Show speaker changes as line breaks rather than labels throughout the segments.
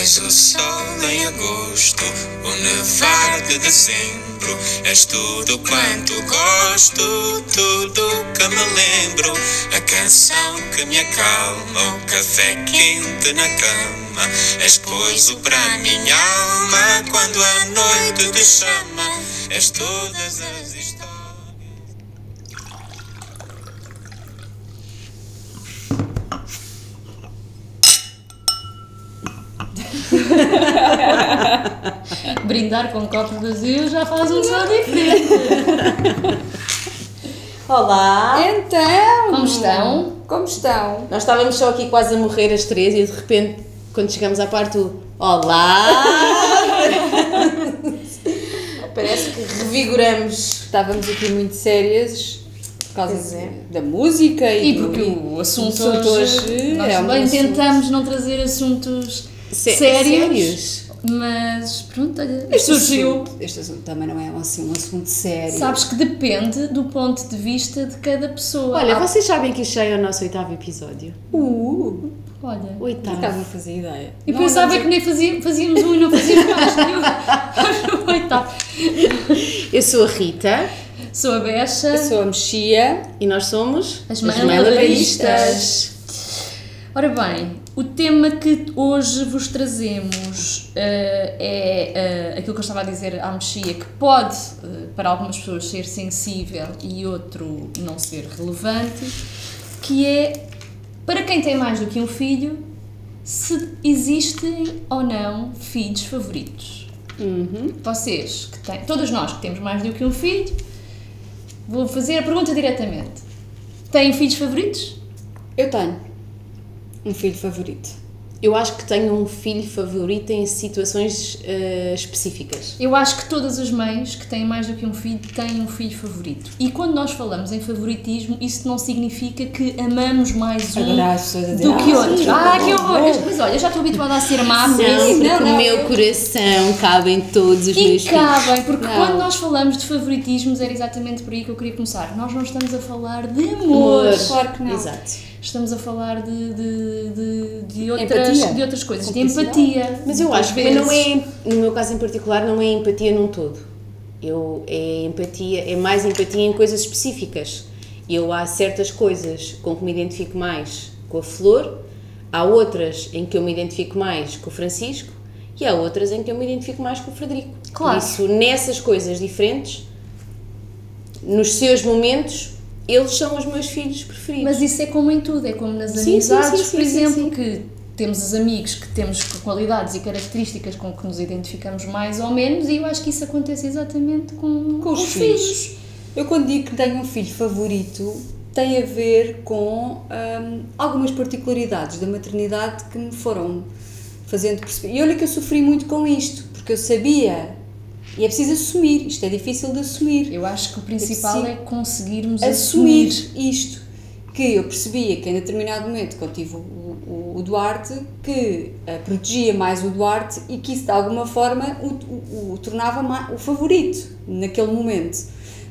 És o sol em agosto, o nevar de dezembro. És tudo quanto gosto, tudo que me lembro. A canção que me acalma, o café quente na cama. És coisa para minha alma quando a noite te chama. És todas as
Brindar com um copo vazio já faz um som diferente.
Olá!
Então!
Como estão?
Como estão?
Nós estávamos só aqui quase a morrer as três e de repente, quando chegamos à parte do Olá! Parece que revigoramos.
Estávamos aqui muito sérias por causa
é.
da música e,
E
do-
porque o assunto,
o assunto
hoje,
hoje
nós
é um
também
assunto-
tentamos não trazer assuntos
Sé-
sérios,
sérios?
Mas pronto, olha,
Este
surgiu.
assunto, este assunto também não é assim, um assunto sério.
Sabes que depende do ponto de vista de cada pessoa.
Olha,
Há-
vocês sabem que já é o nosso oitavo episódio?
Uh,
olha.
Oitavo.
acaso não fazia ideia.
E
Não
pensava
andamos
que nem fazia, fazíamos um e não fazíamos mais nenhum. Oitavo.
Eu sou a Rita
Sou a Becha.
a- Eu sou a Mexia.
e nós somos
As
Malabaristas.
Malabaristas. Ora bem, o tema que hoje vos trazemos eh, é eh, aquilo que eu estava a dizer à mexia, que pode eh, para algumas pessoas ser sensível e outro não ser relevante, que é para quem tem mais do que um filho, se existem ou não filhos favoritos. Vocês, que têm, todas nós que temos mais do que um filho, vou fazer a pergunta diretamente. Têm filhos favoritos?
Eu tenho um filho favorito.
Eu acho que tenho um filho favorito em situações eh, específicas.
Eu acho que todas as mães que têm mais do que um filho têm um filho favorito. E quando nós falamos em favoritismo, isso não significa que amamos mais um
Agora
do que
"Ah,
outro.
sim,
Ah, que horror!
bom."
Mas olha, já estou habituada a ser má por
Não, porque
não,
o
não,
meu
eu-
coração cabe em todos os meus
E
filhos.
cabem, porque
Não.
quando nós falamos de favoritismos era exatamente por aí que eu queria começar. Nós não estamos a falar de amor,
Amor.
Claro que não.
Exato.
Estamos a falar de, de, de, de outras,
Empatia.
de outras coisas, de empatia.
Mas eu acho que não é, no meu caso em particular, não é empatia num todo. Eu, é empatia, é mais empatia em coisas específicas. Eu há certas coisas com que me identifico mais com a Flor, há outras em que eu me identifico mais com o Francisco e há outras em que eu me identifico mais com o Frederico.
Claro.
Por isso, nessas coisas diferentes, nos seus momentos, eles são os meus filhos preferidos.
Mas isso é como em tudo, é como nas
Sim,
amizades,
sim, sim,
por exemplo, que temos os amigos que temos qualidades e características com que nos identificamos mais ou menos, e eu acho que isso acontece exatamente com,
Com os filhos. Eu quando digo que tenho um filho favorito, tem a ver com hum, algumas particularidades da maternidade que me foram fazendo perceber. E olha que eu sofri muito com isto, porque eu sabia, e é preciso assumir, isto é difícil de assumir.
Eu acho que o principal
Sim.
é conseguirmos
assumir
assumir.
isto. Que eu percebia que em determinado momento, quando tive o, o, o Duarte, que eh, protegia mais o Duarte e que isso de alguma forma o, o, o tornava ma- o favorito naquele momento.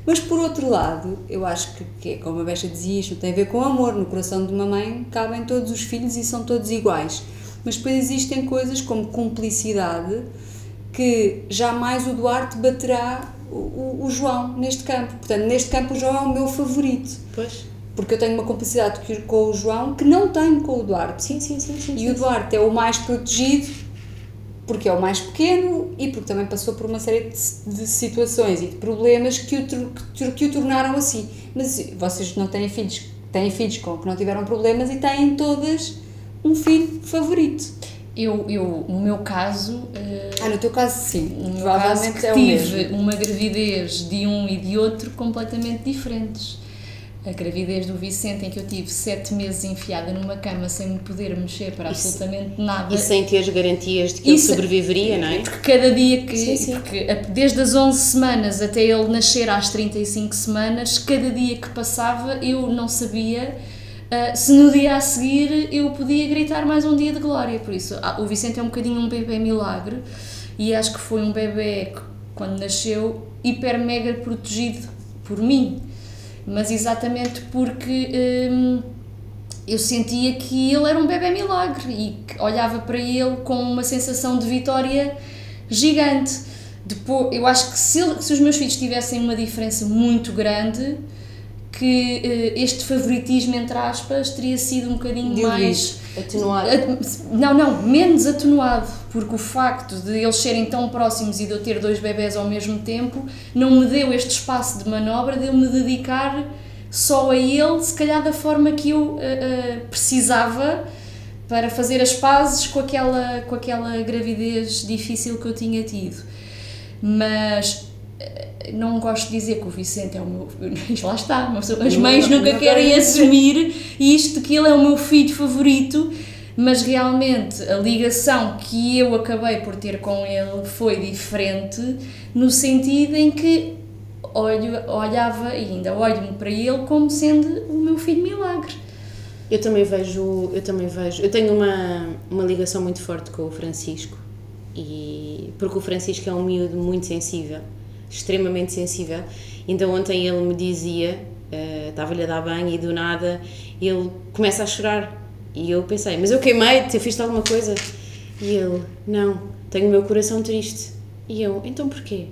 Mas por outro lado, eu acho que, que é como a Becha dizia, isto tem a ver com amor. No coração de uma mãe cabem todos os filhos e são todos iguais. Mas depois existem coisas como cumplicidade que jamais o Duarte baterá o, o, João neste campo. Portanto, neste campo o João é o meu favorito.
Pois.
Porque eu tenho uma complicidade que- com o João que não tenho com o Duarte.
Sim, sim, sim. sim,
E
sim,
o Duarte é o mais protegido porque é o mais pequeno e porque também passou por uma série de, de situações e de problemas que o, que, que o tornaram assim. Mas vocês não têm filhos, têm filhos com que não tiveram problemas e têm todas um filho favorito.
Eu, eu, no meu caso, eh,
Ah, no teu caso sim,
no meu caso
provavelmente é
tive uma gravidez de um e de outro completamente diferentes. A gravidez do Vicente, em que eu tive sete meses enfiada numa cama sem me poder mexer para
Isso-
absolutamente nada.
E sem ter as garantias de que
Isso-
ele sobreviveria, não é?
Porque cada dia que.
Sim, sim.
Desde as 11 semanas até ele nascer às 35 semanas, cada dia que passava eu não sabia ah, se no dia a seguir eu podia gritar mais um dia de glória. Por isso, ah, o Vicente é um bocadinho um bebê milagre e acho que foi um bebê que, quando nasceu, hiper mega protegido por mim. Mas exatamente porque. hum, eu sentia que ele era um bebê milagre e que olhava para ele com uma sensação de vitória gigante. Depois, eu acho que se, se os meus filhos tivessem uma diferença muito grande, que eh, este favoritismo, entre aspas, teria sido um bocadinho mais.
atenuado.
At- Não, não, menos atenuado, porque o facto de eles serem tão próximos e de eu ter dois bebés ao mesmo tempo não me deu este espaço de manobra de eu me dedicar só a ele, se calhar da forma que eu eh, eh, precisava para fazer as pazes com aquela, com aquela gravidez difícil que eu tinha tido. Mas não gosto de dizer que o Vicente é o meu. Lá está, mas as mães
não
nunca querem assumir isto, que ele é o meu filho favorito, mas realmente a ligação que eu acabei por ter com ele foi diferente, no sentido em que olho, olhava e ainda olho para ele como sendo o meu filho milagre.
Eu também vejo, eu também vejo, eu tenho uma, uma ligação muito forte com o Francisco e porque o Francisco é um miúdo muito sensível, extremamente sensível. Então ontem ele me dizia, eh, estava-lhe a dar banho e do nada ele começa a chorar e eu pensei, mas eu queimei-te, eu fiz alguma coisa? E ele, não, tenho o meu coração triste. E eu, então porquê?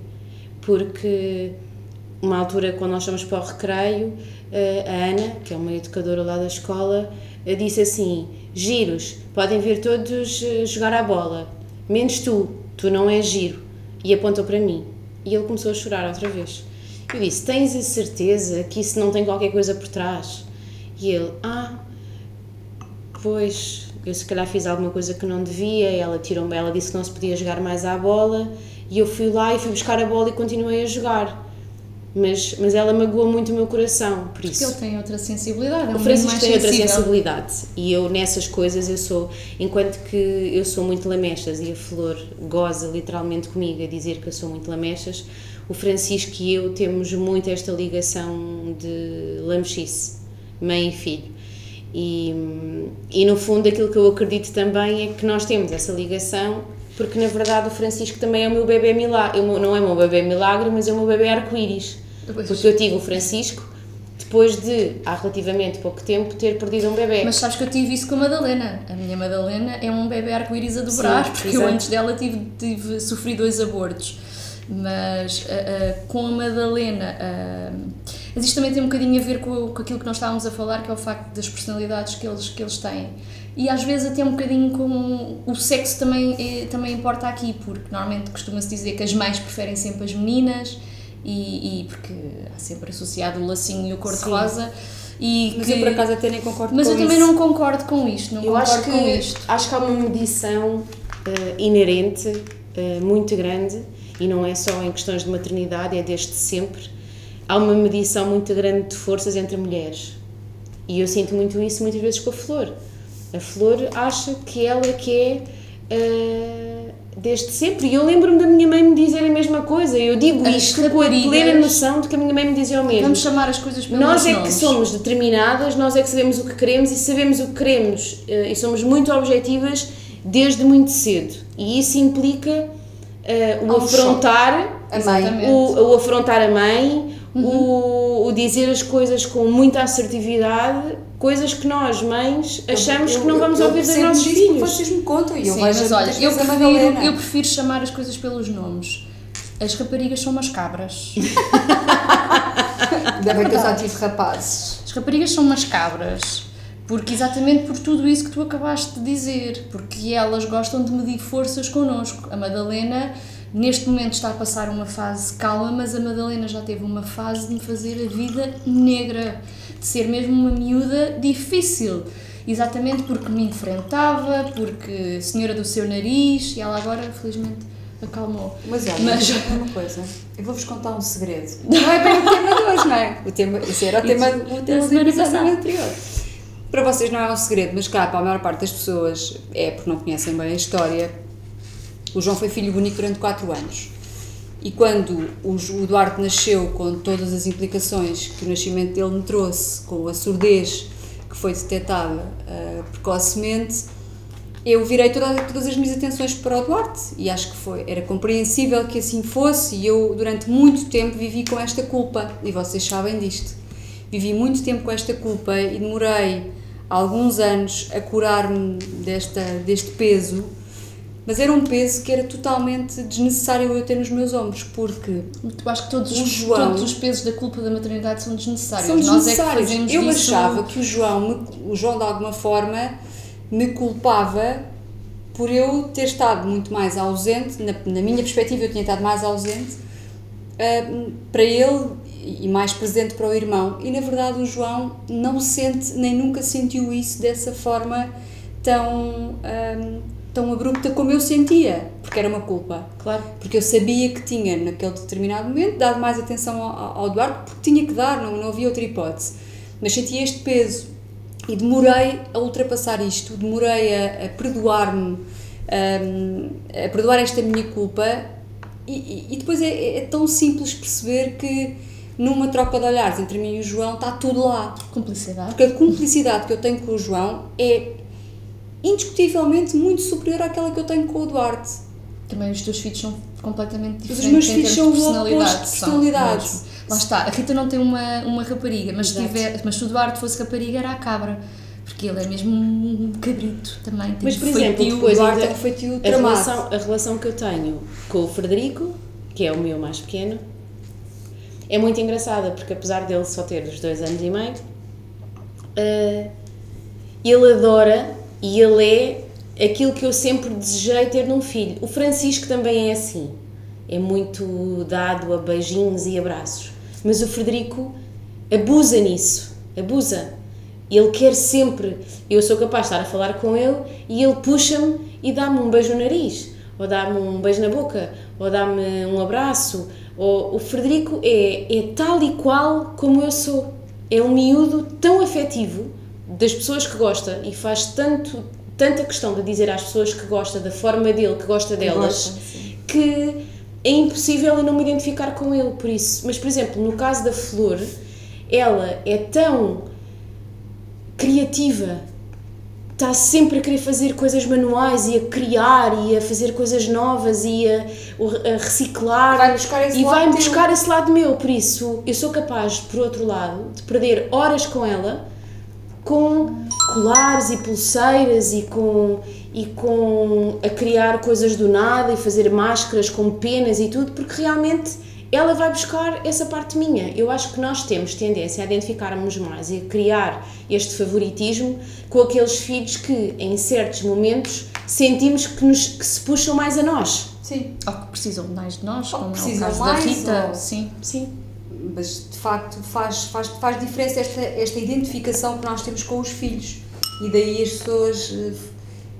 Porque uma altura, quando nós fomos para o recreio, eh, a Ana, que é uma educadora lá da escola, eh, disse assim: Giros, podem vir todos jogar à bola, menos tu, tu não és giro. E apontou para mim. E ele começou a chorar outra vez. Eu disse: Tens a certeza que isso não tem qualquer coisa por trás? E ele: Ah, Pois, eu se calhar fiz alguma coisa que não devia, ela tirou-me, ela disse que não se podia jogar mais à bola e eu fui lá e fui buscar a bola e continuei a jogar. Mas, mas ela magoou muito o meu coração, por
Porque
isso.
ele tem outra sensibilidade, é
O Francisco tem outra
sensível.
sensibilidade e eu nessas coisas eu sou, enquanto que eu sou muito lamechas e a Flor goza literalmente comigo a dizer que eu sou muito lamechas, o Francisco e eu temos muito esta ligação de lamechice, mãe e filho. E, e no fundo aquilo que eu acredito também é que nós temos essa ligação porque na verdade o Francisco também é o meu bebê milagre, não é o meu bebê milagre, mas é o meu bebê arco-íris.
Pois.
Porque eu tive o Francisco depois de, há relativamente pouco tempo, ter perdido um bebê.
Mas sabes que eu tive isso com a Madalena. A minha Madalena é um bebê arco-íris a dobrar,
Sim,
porque eu
exato.
antes dela tive, tive, sofri dois abortos. Mas ah, ah, com a Madalena. ah, mas isto também tem um bocadinho a ver com, com aquilo que nós estávamos a falar, que é o facto das personalidades que eles, que eles têm. E às vezes até um bocadinho com. O sexo também, é- também importa aqui, porque normalmente costuma-se dizer que as mães preferem sempre as meninas. E, e porque há sempre associado o lacinho e o cor-de-rosa. E
Mas
que-
eu por acaso até nem concordo
mas
com
eu também
isso.
não concordo com isto, não
Eu
concordo
acho que,
com isto.
acho que há uma medição eh, inerente eh, muito grande e não é só em questões de maternidade, é desde sempre. Há uma medição muito grande de forças entre mulheres e eu sinto muito isso muitas vezes com a Flor. A Flor acha que ela é que é eh, desde sempre. E eu lembro-me da minha mãe me dizer a mesma coisa. Eu digo
As
isto com a plena noção de que a minha mãe me dizia o mesmo.
Vamos chamar as coisas pelos
Nós é que
nomes.
somos determinadas, nós é que sabemos o que queremos e sabemos o que queremos eh, e somos muito objetivas desde muito cedo. E isso implica eh, o
um
afrontar
A mãe.
O, o afrontar a mãe,
Uhum.
o, o dizer as coisas com muita assertividade, coisas que nós, mães, achamos
Eu-
que não
eu-
vamos
eu
ouvir dos nossos filhos.
vocês me contam e eu
Sim,
vejo
mas olha, eu prefiro, eu prefiro chamar as coisas pelos nomes. As raparigas são umas cabras.
Ainda bem que eu só tive rapazes.
As raparigas são umas cabras. Porque exatamente por tudo isso que tu acabaste de dizer. Porque elas gostam de medir forças connosco. A Madalena, neste momento, está a passar uma fase calma, mas a Madalena já teve uma fase de me fazer a vida negra. De ser mesmo uma miúda difícil. Exatamente porque me enfrentava, porque senhora do seu nariz, e ela agora, felizmente, acalmou.
Mas olha,
Mas-
uma coisa, eu vou-vos contar um segredo. Não é bem o tema de hoje, não é? O tema, esse era o tema, o tema do episódio anterior. Para vocês não é um segredo, mas cá, para a maior parte das pessoas é porque não conhecem bem a história. O João foi filho único durante 4 anos. E quando o Duarte nasceu, com todas as implicações que o nascimento dele me trouxe, com a surdez que foi detectada ah, precocemente, eu virei toda- todas as minhas atenções para o Duarte e acho que foi, era compreensível que assim fosse e eu durante muito tempo vivi com esta culpa e vocês sabem disto. Vivi muito tempo com esta culpa e demorei alguns anos a curar-me desta, deste peso, mas era um peso que era totalmente desnecessário eu ter nos meus ombros, porque
Eu acho que todos os,
João-
todos os pesos da culpa da maternidade são desnecessários.
são
é
desnecessários.
fazemos
eu
disso...
achava que o João, me- o João de alguma forma me culpava por eu ter estado muito mais ausente, na, na minha perspectiva eu tinha estado mais ausente ah, para ele e mais presente para o irmão. E na verdade o João não sente, nem nunca sentiu isso dessa forma tão, ah, tão abrupta como eu sentia, porque era uma culpa.
Claro.
Porque eu sabia que tinha, naquele determinado momento, dado mais atenção ao, ao Duarte, porque tinha que dar, não, não havia outra hipótese. Mas sentia este peso e demorei a ultrapassar isto, demorei a, a perdoar-me, hum, a perdoar esta minha culpa. E, e- e depois é, é tão simples perceber que numa troca de olhares entre mim e o João está tudo lá.
Cumplicidade.
Porque a cumplicidade que eu tenho com o João é indiscutivelmente muito superior àquela que eu tenho com o Duarte.
Também os teus filhos são completamente
os
diferentes
meus
em
filhos são oposto de
personalidade. são. Lá está, a Rita não tem uma, uma rapariga, mas
Exato.
tiver, mas se o Duarte fosse rapariga era a cabra. Porque ele é mesmo um cabrito também. Tem
Mas, por
feitio.
exemplo,
O
depois
Duarte
ainda-
é feitio
a relação, a relação que eu tenho com o Frederico, que é o meu mais pequeno, é muito engraçada, porque apesar dele só ter os dois anos e meio, eh, ele adora e ele é aquilo que eu sempre desejei ter num filho. O Francisco também é assim, é muito dado a beijinhos e abraços, mas o Frederico abusa nisso, abusa. Ele quer sempre, eu sou capaz de estar a falar com ele e ele puxa-me e dá-me um beijo no nariz, ou dá-me um beijo na boca, ou dá-me um abraço. Ou, o Frederico é, é tal e qual como eu sou. É um miúdo tão afetivo das pessoas que gosta e faz tanto, tanta questão de dizer às pessoas que gosta da forma dele, que gosta delas, que é impossível eu não me identificar com ele por isso. Mas, por exemplo, no caso da Flor, ela é tão criativa, está sempre a querer fazer coisas manuais e a criar e a fazer coisas novas e a, a reciclar
Vai buscar esse
e
lado
vai
teu.
buscar esse lado meu. Por isso, eu sou capaz, por outro lado, de perder horas com ela com colares e pulseiras e com e com a criar coisas do nada e fazer máscaras com penas e tudo, porque realmente ela vai buscar essa parte minha. Eu acho que nós temos tendência a identificarmos mais e a criar este favoritismo com aqueles filhos que, em certos momentos, sentimos que, nos, que se puxam mais a nós.
Sim,
Ou que precisam mais de nós,
Ou
como é o
precisam
caso
mais,
da Rita.
ou-
Sim.
Sim.
Mas de facto faz, faz, faz diferença esta, esta identificação que nós temos com os filhos. E daí as pessoas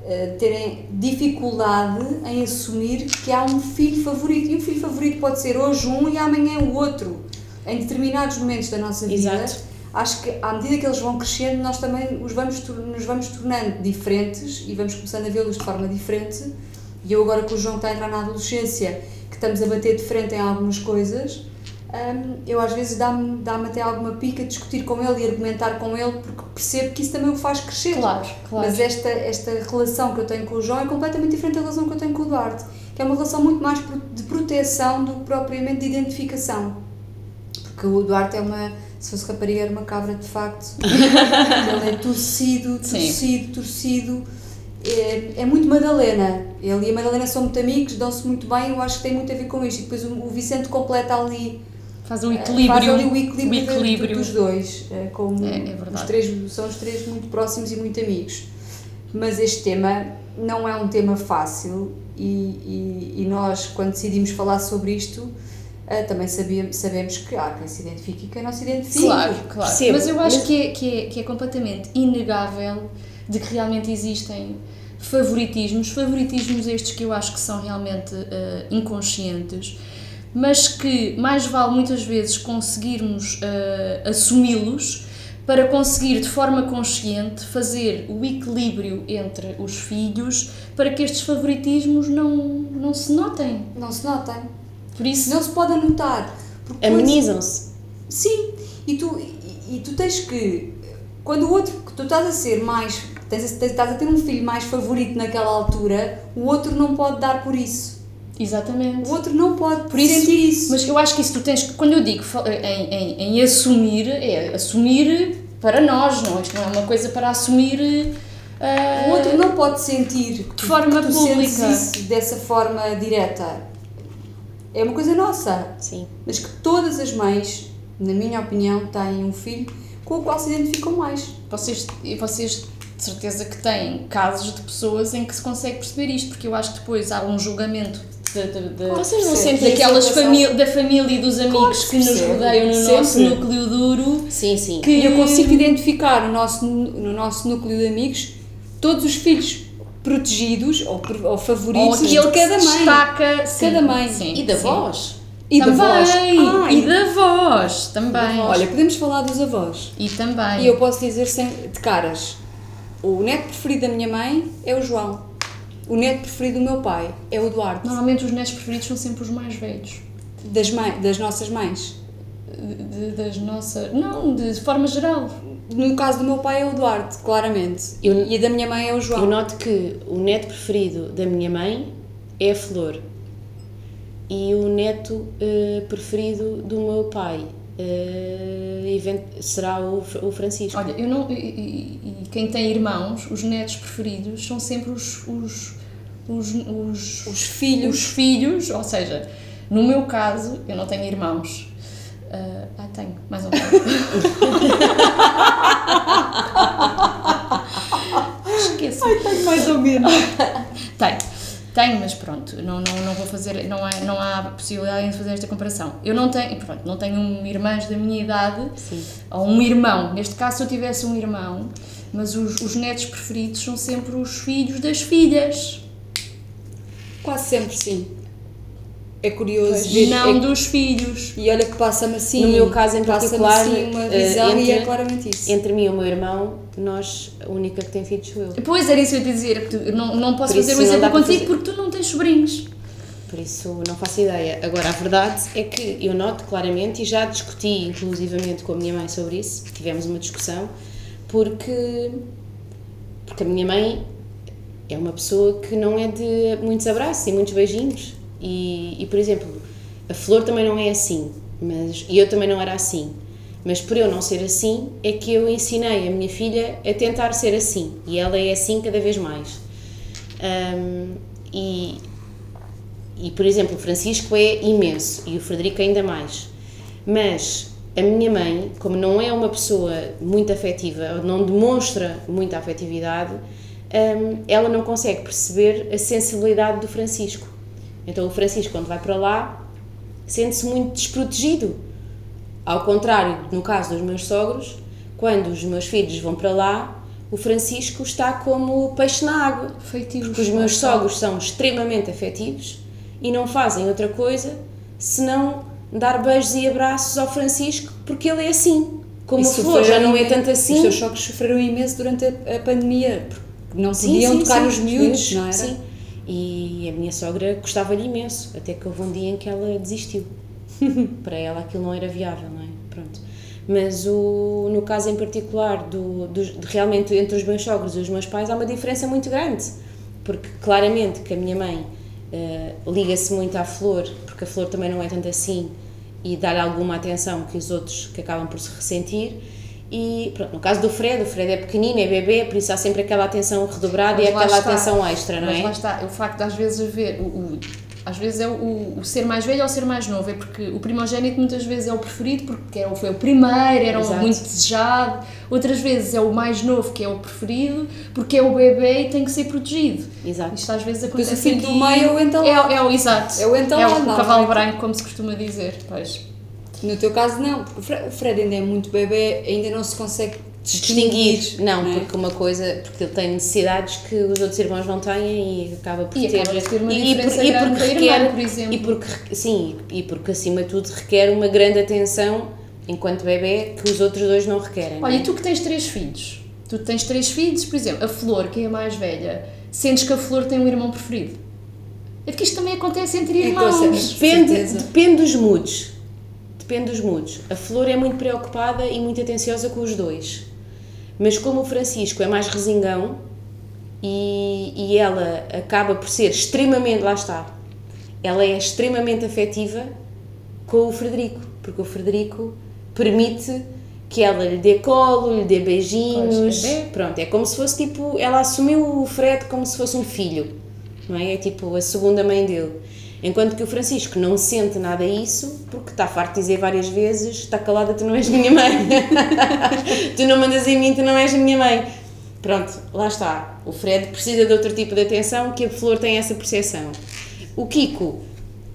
eh, terem dificuldade em assumir que há um filho favorito. E um filho favorito pode ser hoje um e amanhã o outro. Em determinados momentos da nossa vida
Exato.
acho que à medida que eles vão crescendo nós também os vamos, nos vamos tornando diferentes e vamos começando a vê-los de forma diferente. E eu agora que o João está a entrar na adolescência que estamos a bater de frente em algumas coisas hum, eu às vezes dá-me dá até alguma pica discutir com ele e argumentar com ele porque percebo que isso também o faz crescer.
Claro, claro.
mas esta, esta relação que eu tenho com o João é completamente diferente da relação que eu tenho com o Duarte que é uma relação muito mais de proteção do que propriamente de identificação. Porque o Duarte é uma se fosse rapariga era uma cabra de facto. Ele é torcido, torcido, torcido. É, é muito Madalena. Ele e a Madalena são muito amigos, dão-se muito bem eu acho que tem muito a ver com isto. E depois o, o Vicente completa ali
Faz um
eh,
equilíbrio.
faz ali o equilíbrio,
o equilíbrio.
dos dois eh, como
É, é
os três são os três muito próximos e muito amigos mas este tema não é um tema fácil e, e, e nós quando decidimos falar sobre isto eh, também sabíamos, sabemos que há quem se identifique e quem não se identifique
Claro, claro.
Percebo,
mas eu acho
mas-
Que, é, que, é, que é completamente inegável de que realmente existem favoritismos, favoritismos estes que eu acho que são realmente eh, inconscientes, mas que mais vale muitas vezes conseguirmos eh, assumi-los para conseguir de forma consciente fazer o equilíbrio entre os filhos para que estes favoritismos não, não se notem.
não se notem
Por isso,
não se pode anotar
Amenizam-se.
Sim, e tu, e, e tu tens que, quando o outro, que tu estás a ser mais, tens, a- tens- estás a ter um filho mais favorito naquela altura, o outro não pode dar por isso.
Exatamente.
O outro não pode
Por isso,
sentir isso.
Mas eu acho que isso tu tens que, quando eu digo em, em, em assumir, é assumir, para nós, não? Isto não é uma coisa para assumir. ah,
O outro não pode sentir
de forma
que tu
pública.
isso dessa forma direta. É uma coisa nossa.
Sim.
Mas que todas as mães, na minha opinião, têm um filho com o qual se identificam mais.
Vocês, e vocês de certeza que têm casos de pessoas em que se consegue perceber isto, porque eu acho que depois há um julgamento de, de- de-
Vocês não sentem
daquelas famí da família e dos amigos
que
que nos rodeiam no
Sempre.
nosso núcleo duro.
Sim, sim.
Que-
eu consigo identificar no nosso, no nosso núcleo de amigos todos os filhos protegidos ou, ou
Ou
favoritos
aquele
de
que
cada mãe.
destaca. sim,
Cada mãe.
sim,
E da
sim.
voz?
E da
também,
voz. Ai,
E da voz, também.
Olha, podemos falar dos avós.
E também.
E eu posso dizer sem, de caras: o neto preferido da minha mãe é o João. O neto preferido do meu pai é o Duarte.
Normalmente os netos preferidos são sempre os mais velhos.
Das, mãe, das nossas mães.
De- de- das nossas. Não, de forma geral.
No caso do meu pai é o Duarte, claramente.
Eu-
e a da minha mãe é o João.
Eu noto que o neto preferido da minha mãe é a Flor. E o neto eh, preferido do meu pai event- será o, o Francisco.
Olha, eu não. E, e- e quem tem irmãos, os netos preferidos são sempre os. os, os, os,
Os filhos.
os filhos, ou seja, no meu caso, eu não tenho irmãos. Ah, ah, tenho, mais ou menos. Esqueço.
mais ou menos.
Tenho, tenho, mas pronto, não, não, não vou fazer, não, há, não há possibilidade de fazer esta comparação. Eu não tenho, pronto, não tenho um irmãs da minha idade,
Sim.
ou um irmão, neste caso se eu tivesse um irmão, mas os, os netos preferidos são sempre os filhos das filhas,
Quase sempre sim. É curioso ver.
não
é-
dos filhos.
E olha que passa-me assim.
No meu caso em
passa-me
particular,
assim uma
eh,
visão e é
entre-
claramente isso.
Entre mim e o meu irmão, nós, a única que tem filhos sou eu.
Pois era isso que eu ia dizer, não, não posso
Por
fazer
não
exemplo contigo
fazer.
porque tu não tens sobrinhos.
Por isso não faço ideia. Agora, a verdade é que eu noto claramente, e já discuti inclusivamente com a minha mãe sobre isso, tivemos uma discussão, porque, porque a minha mãe é uma pessoa que não é de muitos abraços e muitos beijinhos. E, e por exemplo, a Flor também não é assim, mas, e eu também não era assim. Mas por eu não ser assim, é que eu ensinei a minha filha a tentar ser assim. E ela é assim cada vez mais. Ahm, e, e, por exemplo, o Francisco é imenso e o Frederico ainda mais. Mas a minha mãe, como não é uma pessoa muito afetiva, não demonstra muita afetividade, hum, ela não consegue perceber a sensibilidade do Francisco. Então o Francisco, quando vai para lá, sente-se muito desprotegido. Ao contrário, no caso dos meus sogros, quando os meus filhos vão para lá, o Francisco está como peixe na água.
Feitios.
Porque os meus sogros são extremamente afetivos e não fazem outra coisa senão dar beijos e abraços ao Francisco, porque ele é assim. Como
E
a flor já não é tanto
Os
assim.
teus sogros sofreram imenso durante a, a pandemia, porque não
Sim,
podiam
sim,
tocar
sim,
nos miúdos, não era?
Sim. E a minha sogra gostava-lhe imenso, até que houve um dia em que ela desistiu. Para ela aquilo não era viável, não é? Pronto. Mas o, no caso em particular, do, dos- de realmente entre os meus sogros e os meus pais, há uma diferença muito grande. Porque claramente que a minha mãe eh, liga-se muito à flor, porque a flor também não é tanto assim, e dá-lhe alguma atenção que os outros que acabam por se ressentir. E pronto, no caso do Fred, o Fred é pequenino, é bebê, por isso há sempre aquela atenção redobrada e
Mas lá
aquela
está.
atenção extra, não
Mas
é?
lá está, o facto de às vezes haver. O, o- às vezes é o, o ser mais velho ou o ser mais novo, é porque o primogênito muitas vezes é o preferido porque o- foi o primeiro, era o
Exato.
muito desejado, outras vezes é o mais novo que é o preferido porque é o bebê e tem que ser protegido.
Exato.
Isto às vezes acontece.
o filho do meio é o entalado.
É, é o exato.
É o entalado,
É o cavalo
não é?
branco, como se costuma dizer. Pois.
No teu caso, não. porque O Fre- o Fred ainda é muito bebê, ainda não se consegue distinguir.
Distinguir, não,
é?
porque uma coisa, porque ele tem necessidades que os outros irmãos não têm e acaba por
E
ter.
acaba por ter uma
e,
diferença
e porque
da irmã,
requer,
por exemplo.
E porque, sim, e porque acima de tudo requer uma grande atenção enquanto bebê que os outros dois não requerem. não
Olha,
é?
e tu que tens três filhos, tu tens três filhos, por exemplo, a Flor, que é a mais velha, sentes que a Flor tem um irmão preferido? É porque isto também acontece entre
É
irmãos.
acontece.
Depende, depende dos moods. Depende dos moods. A Flor é muito preocupada e muito atenciosa com os dois. Mas como o Francisco é mais resingão e, e ela acaba por ser extremamente, lá está, ela é extremamente afetiva com o Frederico, porque o Frederico permite que ela lhe dê colo, lhe dê beijinhos.
Pois, bebê.
Pronto, é como se fosse tipo. Ela assumiu o Fred como se fosse um filho, não é? É tipo a segunda mãe dele. Enquanto que o Francisco não sente nada isso, porque está farto de dizer várias vezes: está calada, tu não és minha mãe. tu não mandas em mim, tu não és minha mãe. Pronto, lá está. O Fred precisa de outro tipo de atenção que a Flor tem essa percepção. O Kiko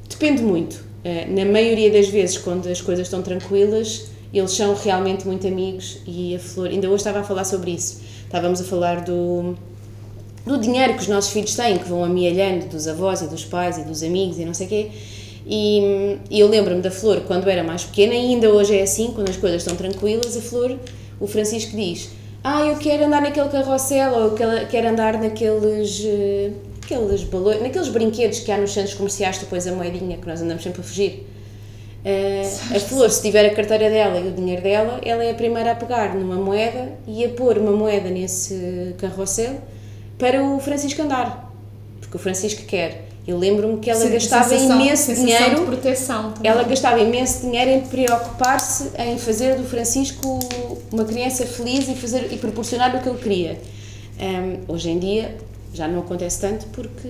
depende muito. Eh, Na maioria das vezes, quando as coisas estão tranquilas, eles são realmente muito amigos e a Flor. Ainda hoje estava a falar sobre isso. Estávamos a falar do, do dinheiro que os nossos filhos têm, que vão amealhando dos avós e dos pais e dos amigos e não sei o quê. E, e eu lembro-me da Flor quando era mais pequena, e ainda hoje é assim, quando as coisas estão tranquilas, a Flor, o Francisco diz: Ah, eu quero andar naquele carrossel, ou eu quero- andar naqueles. eh, aqueles balões, naqueles brinquedos que há nos centros comerciais, pões a moedinha que nós andamos sempre a fugir. Eh, a Flor, se tiver a carteira dela e o dinheiro dela, ela é a primeira a pegar numa moeda e a pôr uma moeda nesse carrossel para o Francisco andar. Porque o Francisco quer. Eu lembro-me que ela
Sen-
gastava
sensação-
imenso dinheiro.
de proteção também.
Ela gastava imenso dinheiro em preocupar-se em fazer do Francisco uma criança feliz e, fazer, e proporcionar o que ele queria. Hum, hoje em dia já não acontece tanto porque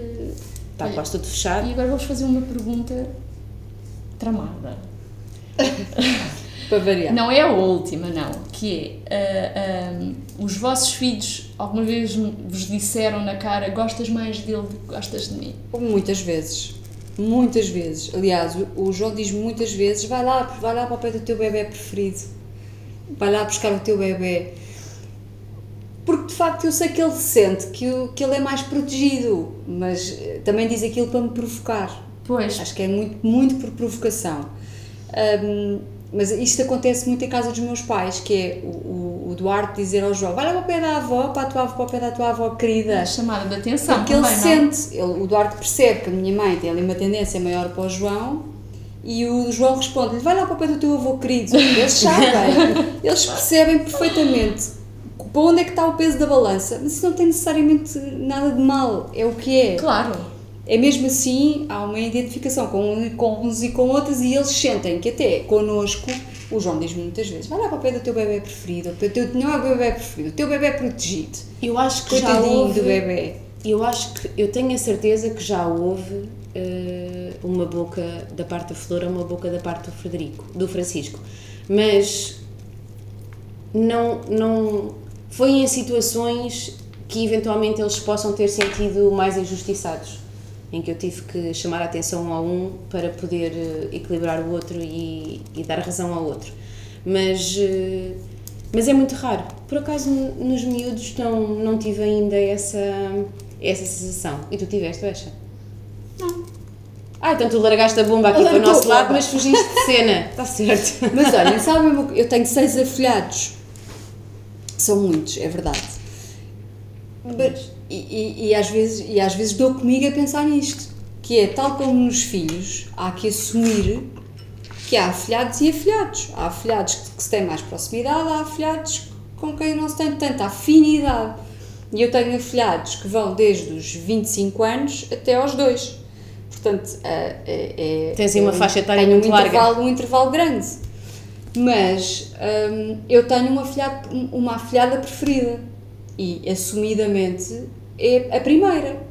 está
Olha,
quase tudo fechado.
E agora vou-vos fazer uma pergunta tramada.
Para variar.
Não é a última, não. Que é, ah, ah, os vossos filhos alguma vez vos disseram na cara gostas mais dele do que gostas de mim?
Muitas vezes. Muitas vezes. Aliás, o- João diz muitas vezes: vai lá, vai lá para o pé do teu bebê preferido. Vai lá buscar o teu bebê. Porque de facto eu sei que ele sente que, que ele é mais protegido, mas eh, também diz aquilo para me provocar.
Pois,
Acho que é muito, muito por provocação. Ahm, mas isto acontece muito em casa dos meus pais, que é o, o, o Duarte dizer ao João: vai lá para o pé da avó, para, a tua, avó- para o pé da tua avó querida.
a chamada de atenção
Porque ele
também, não? é?
sente, ele, o Duarte percebe que a minha mãe tem ali uma tendência maior para o João e o João responde-lhe: vai lá para o pé do teu avô querido. Eles sabem, eles percebem perfeitamente para onde é que está o peso da balança, mas isso não tem necessariamente nada de mal, é o que é.
Claro.
É mesmo assim, há uma identificação com, com uns e com outros e eles sentem que até connosco, o João diz-me muitas vezes, vai lá para o pé do teu bebê preferido, o teu, não é o bebê preferido, o teu bebê protegido.
Eu acho que já
Coitadinho
houve,
do bebê.
Eu acho que eu tenho a certeza que já houve eh, uma boca da parte da Flor, uma boca da parte do Frederico, do Francisco, mas não não foi em situações que eventualmente eles possam ter sentido mais injustiçados, em que eu tive que chamar a atenção a um para poder eh, equilibrar o outro e, e dar razão ao outro. Mas eh, mas é muito raro. Por acaso nos miúdos não, não tive ainda essa, essa sensação. E tu tiveste, Becha? Não. Ah, então tu largaste a bomba aqui para o nosso lado, mas fugiste de cena. Está certo.
Mas olha, sabe eu tenho seis afilhados. São muitos, é verdade. Mas- e, e, e às vezes, e às vezes dou comigo a pensar nisto. Que é, tal como nos filhos, há que assumir que há afilhados e afilhados. Há afilhados que, que se têm mais proximidade, há afilhados com quem não se tem tanta afinidade. E eu tenho afilhados que vão desde os 25 anos até aos 2. Portanto, é, é, é-
Tens uma
é
faixa etária muito
um
larga.
intervalo, um intervalo grande. Mas hum, eu tenho um afilhado, uma afilhada preferida e assumidamente é a primeira.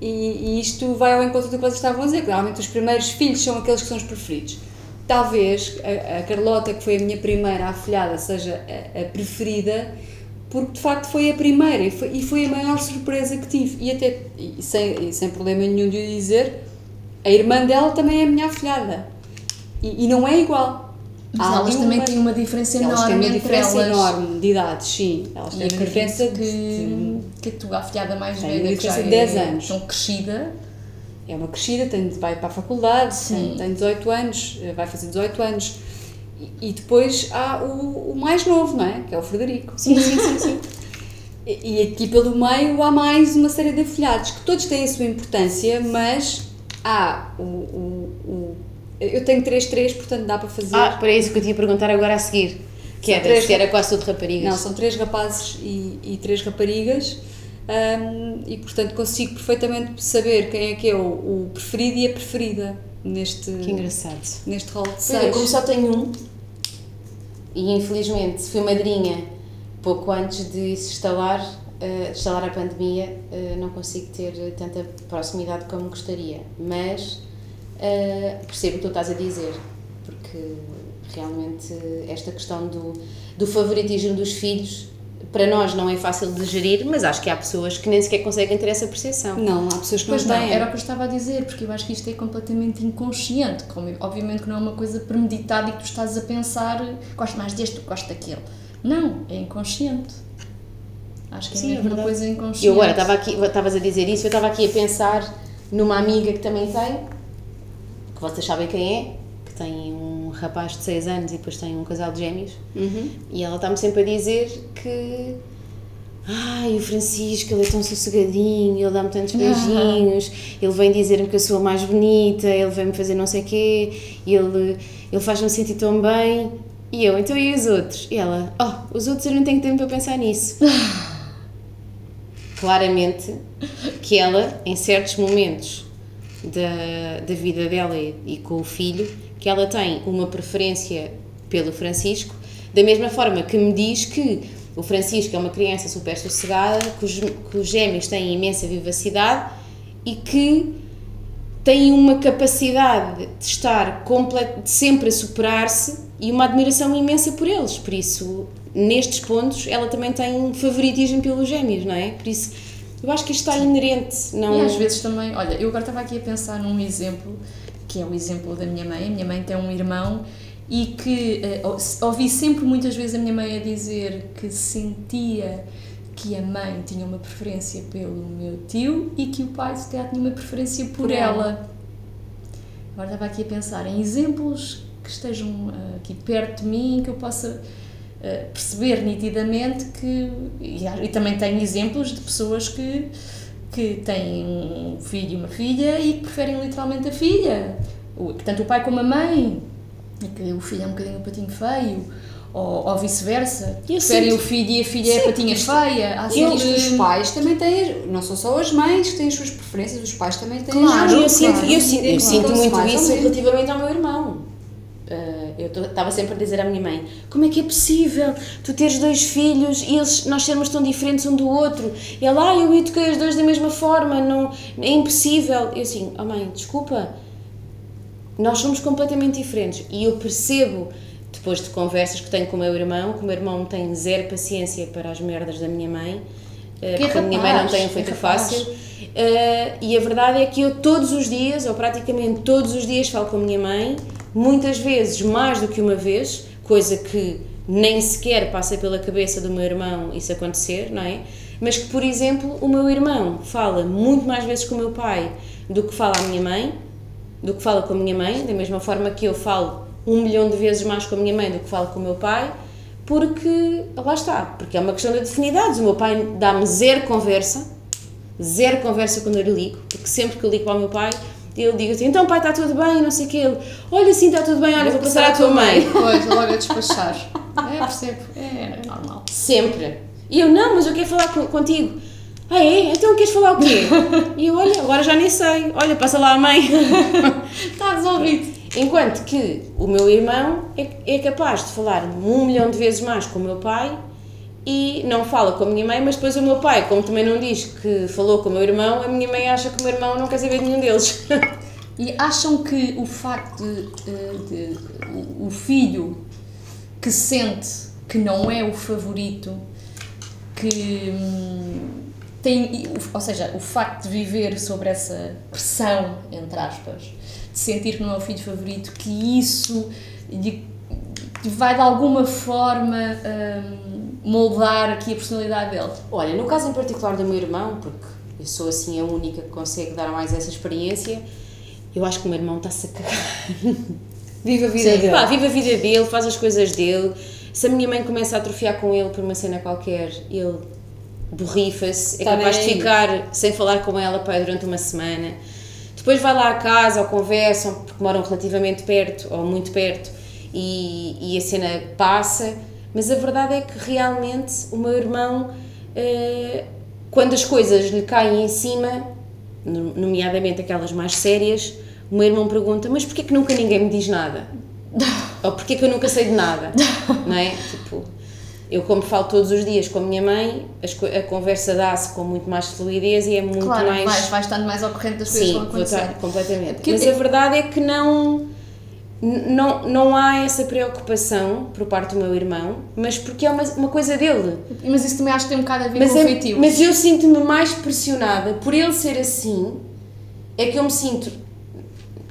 E, e isto vai ao encontro do que vocês estavam a dizer, que os primeiros filhos são aqueles que são os preferidos. Talvez a, a Carlota, que foi a minha primeira afilhada, seja a, a preferida, porque de facto foi a primeira e foi, e foi a maior surpresa que tive. E até, e sem, e sem problema nenhum de dizer, a irmã dela também é a minha afilhada. E, e não é igual.
Mas
Há
elas também
uma-
têm uma diferença
elas têm
enorme
uma diferença
elas.
enorme de idades, sim. Elas
E
têm uma diferença
acredito
de,
que, que a tua afilhada mais
Tem
velha, que já
diferença de
é
10 anos.
tão crescida,
é uma crescida, tem, vai para a faculdade,
Sim.
tem, tem 18 anos, eh, vai fazer 18 anos. E, e depois há o, o mais novo, não é? Que é o Frederico.
Sim, sim, sim, sim.
E, e aqui pelo meio há mais uma série de afilhados que todos têm a sua importância, mas há o. o, o eu tenho 3-3, portanto dá para fazer.
Ah, para isso que eu te ia perguntar agora a seguir. Que
São
era,
três-
se era quase tudo raparigas.
Não, são três rapazes e, e três raparigas. hum, e portanto consigo perfeitamente saber quem é que é o, o preferido e a preferida neste,
Que engraçado.
neste rol de
Olha,
seis.
como só tenho um, e infelizmente fui madrinha pouco antes de se instalar, uh, instalar a pandemia, uh, não consigo ter tanta proximidade como gostaria, mas uh, percebo o que tu estás a dizer, porque realmente esta questão do, do favoritismo dos filhos para nós não é fácil de gerir, mas acho que há pessoas que nem sequer conseguem ter essa percepção.
Não, há pessoas que
Pois
não
não,
têm.
era o que eu estava a dizer, porque eu acho que isto é completamente inconsciente. Como, obviamente que não é uma coisa premeditada e que tu estás a pensar, gosto mais deste, gosto daquele. Não, é inconsciente. Acho que é
Sim, é
mesmo uma coisa inconsciente.
E eu agora estava aqui, estavas a dizer isso, eu estava aqui a pensar numa amiga que também tem, que vocês sabem quem é, que tem um rapaz de 6 anos e depois tem um casal de gêmeos,
Uhum.
e ela está-me sempre a dizer que. Ai, o Francisco, ele é tão sossegadinho, ele dá-me tantos beijinhos, ele vem dizer-me que eu sou a mais bonita, ele vem-me fazer não sei o quê, ele, ele faz-me sentir tão bem. E eu, então e os outros? E ela, oh, os outros eu não tenho tempo para pensar nisso. Claramente que ela, em certos momentos da, da vida dela e, e com o filho, que ela tem uma preferência pelo Francisco, da mesma forma que me diz que o Francisco é uma criança super sossegada, que os, que os gêmeos têm imensa vivacidade e que têm uma capacidade de estar de sempre a superar-se e uma admiração imensa por eles. Por isso, nestes pontos, ela também tem um favoritismo pelos gêmeos, não é? Por isso, eu acho que isto está inerente. Não...
E às vezes também, olha, eu agora estava aqui a pensar num exemplo, que é o exemplo da minha mãe. A minha mãe tem um irmão e que ou- ouvi sempre muitas vezes a minha mãe a dizer que sentia que a mãe tinha uma preferência pelo meu tio e que o pai se calhar tinha uma preferência por,
Por
ela.
ela.
Agora estava aqui a pensar em exemplos que estejam eh, aqui perto de mim, que eu possa eh, perceber nitidamente que. E, há- e também tenho exemplos de pessoas que, que têm um filho e uma filha e que preferem literalmente a filha. O- Tanto o pai como a mãe. E que o filho é um bocadinho um patinho feio. Ou, ou vice-versa.
Eu
Preferem o filho e a filha é a patinha feia. Há
E
sempre-
os pais também têm, não são só as mães que têm as suas preferências, os pais também têm
Claro,
as
eu,
suas.
sinto,
claro.
eu, sinto, eu sinto
Identificam-se
muito isso relativamente ao meu irmão. Eu estava sempre a dizer à minha mãe: como é que é possível tu teres dois filhos e eles, nós sermos tão diferentes um do outro? E ela, ah, eu eduquei os dois da mesma forma, não, é impossível. Eu assim, oh mãe, desculpa, nós somos completamente diferentes e eu percebo depois de conversas que tenho com o meu irmão que o meu irmão tem zero paciência para as merdas da minha mãe eh,
Que é
porque a minha mãe não tem um feito fácil Eh, e a verdade é que eu todos os dias ou praticamente todos os dias falo com a minha mãe muitas vezes mais do que uma vez coisa que nem sequer passa pela cabeça do meu irmão isso acontecer não é mas que por exemplo o meu irmão fala muito mais vezes com o meu pai do que fala a minha mãe do que falo com a minha mãe, da mesma forma que eu falo um milhão de vezes mais com a minha mãe do que falo com o meu pai, porque lá está, porque é uma questão de afinidades. O meu pai dá-me zero conversa, zero conversa quando eu lhe ligo, porque sempre que eu ligo para o meu pai, ele diz assim: então pai, está tudo bem, não sei o que. Ele, olha, sim, está tudo bem, olha, vou passar à tua mãe.
Pois, logo a despachar. É, percebo. É, é normal.
Sempre. E eu, não, mas eu quero falar co- contigo. Ah, é? Então queres falar o quê? E eu, olha, agora já nem sei. Olha, passa lá a mãe.
Está resolvido.
Enquanto que o meu irmão é, é capaz de falar um milhão de vezes mais com o meu pai e não fala com a minha mãe, mas depois o meu pai, como também não diz que falou com o meu irmão, a minha mãe acha que o meu irmão não quer saber de nenhum deles.
E acham que o facto de, eh, de o- o filho que sente que não é o favorito, que hum, tem, ou seja, o facto de viver sobre essa pressão, entre aspas, de sentir que não é o filho favorito, que isso lhe vai de alguma forma hum, moldar aqui a personalidade dele?
Olha, no caso em particular do meu irmão, porque eu sou assim a única que consegue dar mais essa experiência, eu acho que o meu irmão está-se a cagar.
Viva a vida dele.
Pá, vive a vida dele, faz as coisas dele. Se a minha mãe começa a atrofiar com ele por uma cena qualquer, ele borrifa-se, é
Tá
capaz de ficar sem falar com ela pá, durante uma semana. Depois vai lá a casa ou conversam, porque moram relativamente perto ou muito perto, e, e a cena passa. Mas a verdade é que realmente o meu irmão, eh, quando as coisas lhe caem em cima, no- nomeadamente aquelas mais sérias, o meu irmão pergunta: Mas porquê que nunca ninguém me diz nada? Ou porque é que eu nunca sei de nada, não é? Tipo, eu como falo todos os dias com a minha mãe, a conversa dá-se com muito mais fluidez e é muito
Claro,
mais...
vais, vais estando mais ao corrente das coisas que
Sim,
vão
vou estar
acontecer.
completamente.
Porque
Mas a verdade é que não, não, não há essa preocupação por parte do meu irmão, mas porque é uma, uma coisa dele.
Mas isso também acho que tem um bocado a ver
Mas,
com
é-
feitios.
mas eu sinto-me mais pressionada por ele ser assim, é que eu me sinto,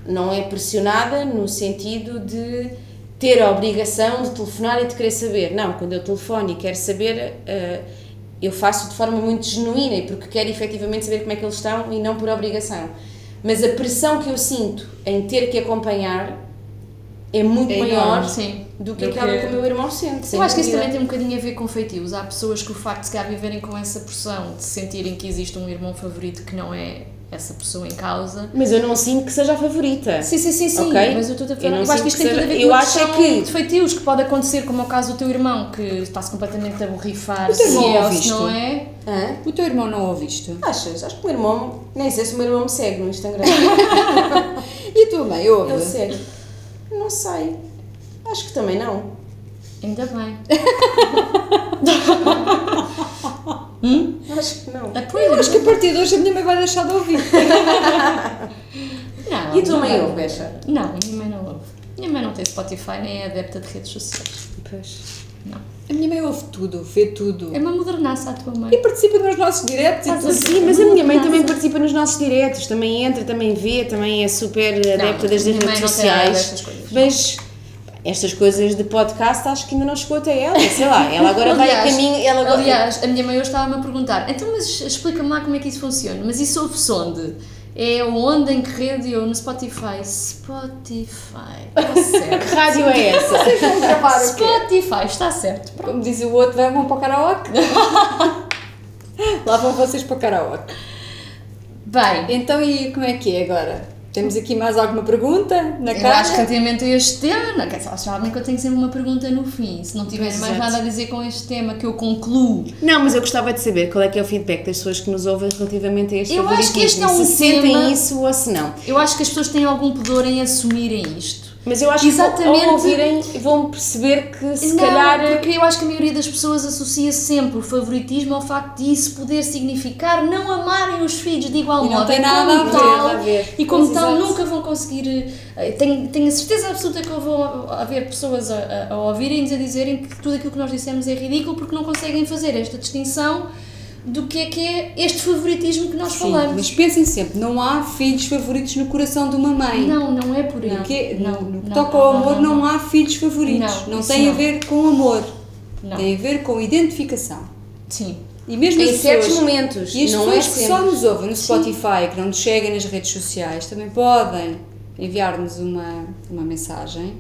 não é pressionada no sentido de ter a obrigação de telefonar e de querer saber. Não, quando eu telefono e quero saber, eh, eu faço de forma muito genuína e porque quero efetivamente saber como é que eles estão e não por obrigação. Mas a pressão que eu sinto em ter que acompanhar é muito
É
maior
enorme, sim.
do que aquela
que-
que o meu irmão sente.
Eu acho que isso também tem um bocadinho a ver com feitios. Há pessoas que o facto de se calhar viverem com essa pressão, de sentirem que existe um irmão favorito que não é essa pessoa em causa.
Mas eu não sinto que seja a favorita.
Sim, sim, sim, sim.
Ok.
Mas eu estou a
Eu
falar.
não
Eu, acho que isto
que
tem tudo a ver com
eu
a questão
que-
de feitios que pode acontecer, como é o caso do teu irmão, que está-se completamente a borrifar
O teu
se
irmão
é ou se não é.
Hã?
O teu irmão não ouviste?
Achas? Acho que o meu irmão, nem sei se o meu irmão me segue no Instagram.
E a tua mãe ouve?
Ele segue. Não sei. Acho que também não.
Ainda bem.
Acho que não.
Apoio.
Eu acho que a partir de hoje a minha mãe vai deixar de ouvir.
Não,
E a tua mãe
não.
ouve, Becha?
Não, a minha mãe não ouve. Minha mãe não tem Spotify nem é adepta de redes sociais.
Pois.
Não.
A minha mãe ouve tudo, vê tudo.
É uma modernaça a tua mãe.
E participa nos nossos diretos e
Estás
tudo.
a ver?
Sim, mas a minha mãe também participa nos nossos diretos, também entra, também vê, também é super adepta das redes
não tem nada
sociais. Mas estas coisas de podcast acho que ainda não chegou até ela, sei lá. Ela agora vai a
Aliás-
caminho. Ela agora,
Aliás, a minha mãe hoje estava-me a perguntar, então mas explica-me lá como é que isso funciona. Mas isso ouve-se onde? É onde, em que rede? Eu no Spotify. Spotify. Está
que
certo.
rádio é essa?
Vão gravar?
Spotify, está certo. Pronto.
Como diz o outro, vão para o karaoke. Lá vão vocês para o karaoke.
Bem,
Então, e como é que é agora? Temos aqui mais alguma pergunta na
eu
cara?
acho que relativamente a este tema, não, quer sabem que eu tenho sempre uma pergunta no fim. Se não tiverem mais
Exato.
nada a dizer com este tema que eu concluo,
Não, mas eu gostava de saber qual é que é o feedback das pessoas que nos ouvem relativamente a este
Eu acho que este é um
se sentem
tema-
isso ou se não.
eu acho que as pessoas têm algum pudor em assumirem isto.
Mas eu acho que
Exatamente.
ao ouvirem vão perceber que se
não,
calhar eh,
porque eu acho que a maioria das pessoas associa sempre o favoritismo ao facto de isso poder significar não amarem os filhos de igual
E não
modo.
tem
E
nada
como
a ver,
tal-
a ver.
E como
Pois,
tal,
exato.
nunca vão conseguir. eh, Tenho, tenho a certeza absoluta que vão haver pessoas a, a, a ouvirem-nos a dizerem que tudo aquilo que nós dissemos é ridículo porque não conseguem fazer esta distinção do que é que é este favoritismo que nós
Sim,
falamos.
mas pensem sempre, não há filhos favoritos no coração de uma mãe.
Não, não é por aí.
No que,
não,
no, que
não,
toca ao
não,
amor, não, há filhos favoritos.
Não,
Não, tem a
não.
ver com amor.
Não.
Tem a ver com identificação.
Sim.
E mesmo
em
as
certos
pessoas,
momentos,
E as
não é
pessoas que
sempre.
só nos ouvem no Spotify, que não nos seguem nas redes sociais, também podem enviar-nos uma, uma mensagem.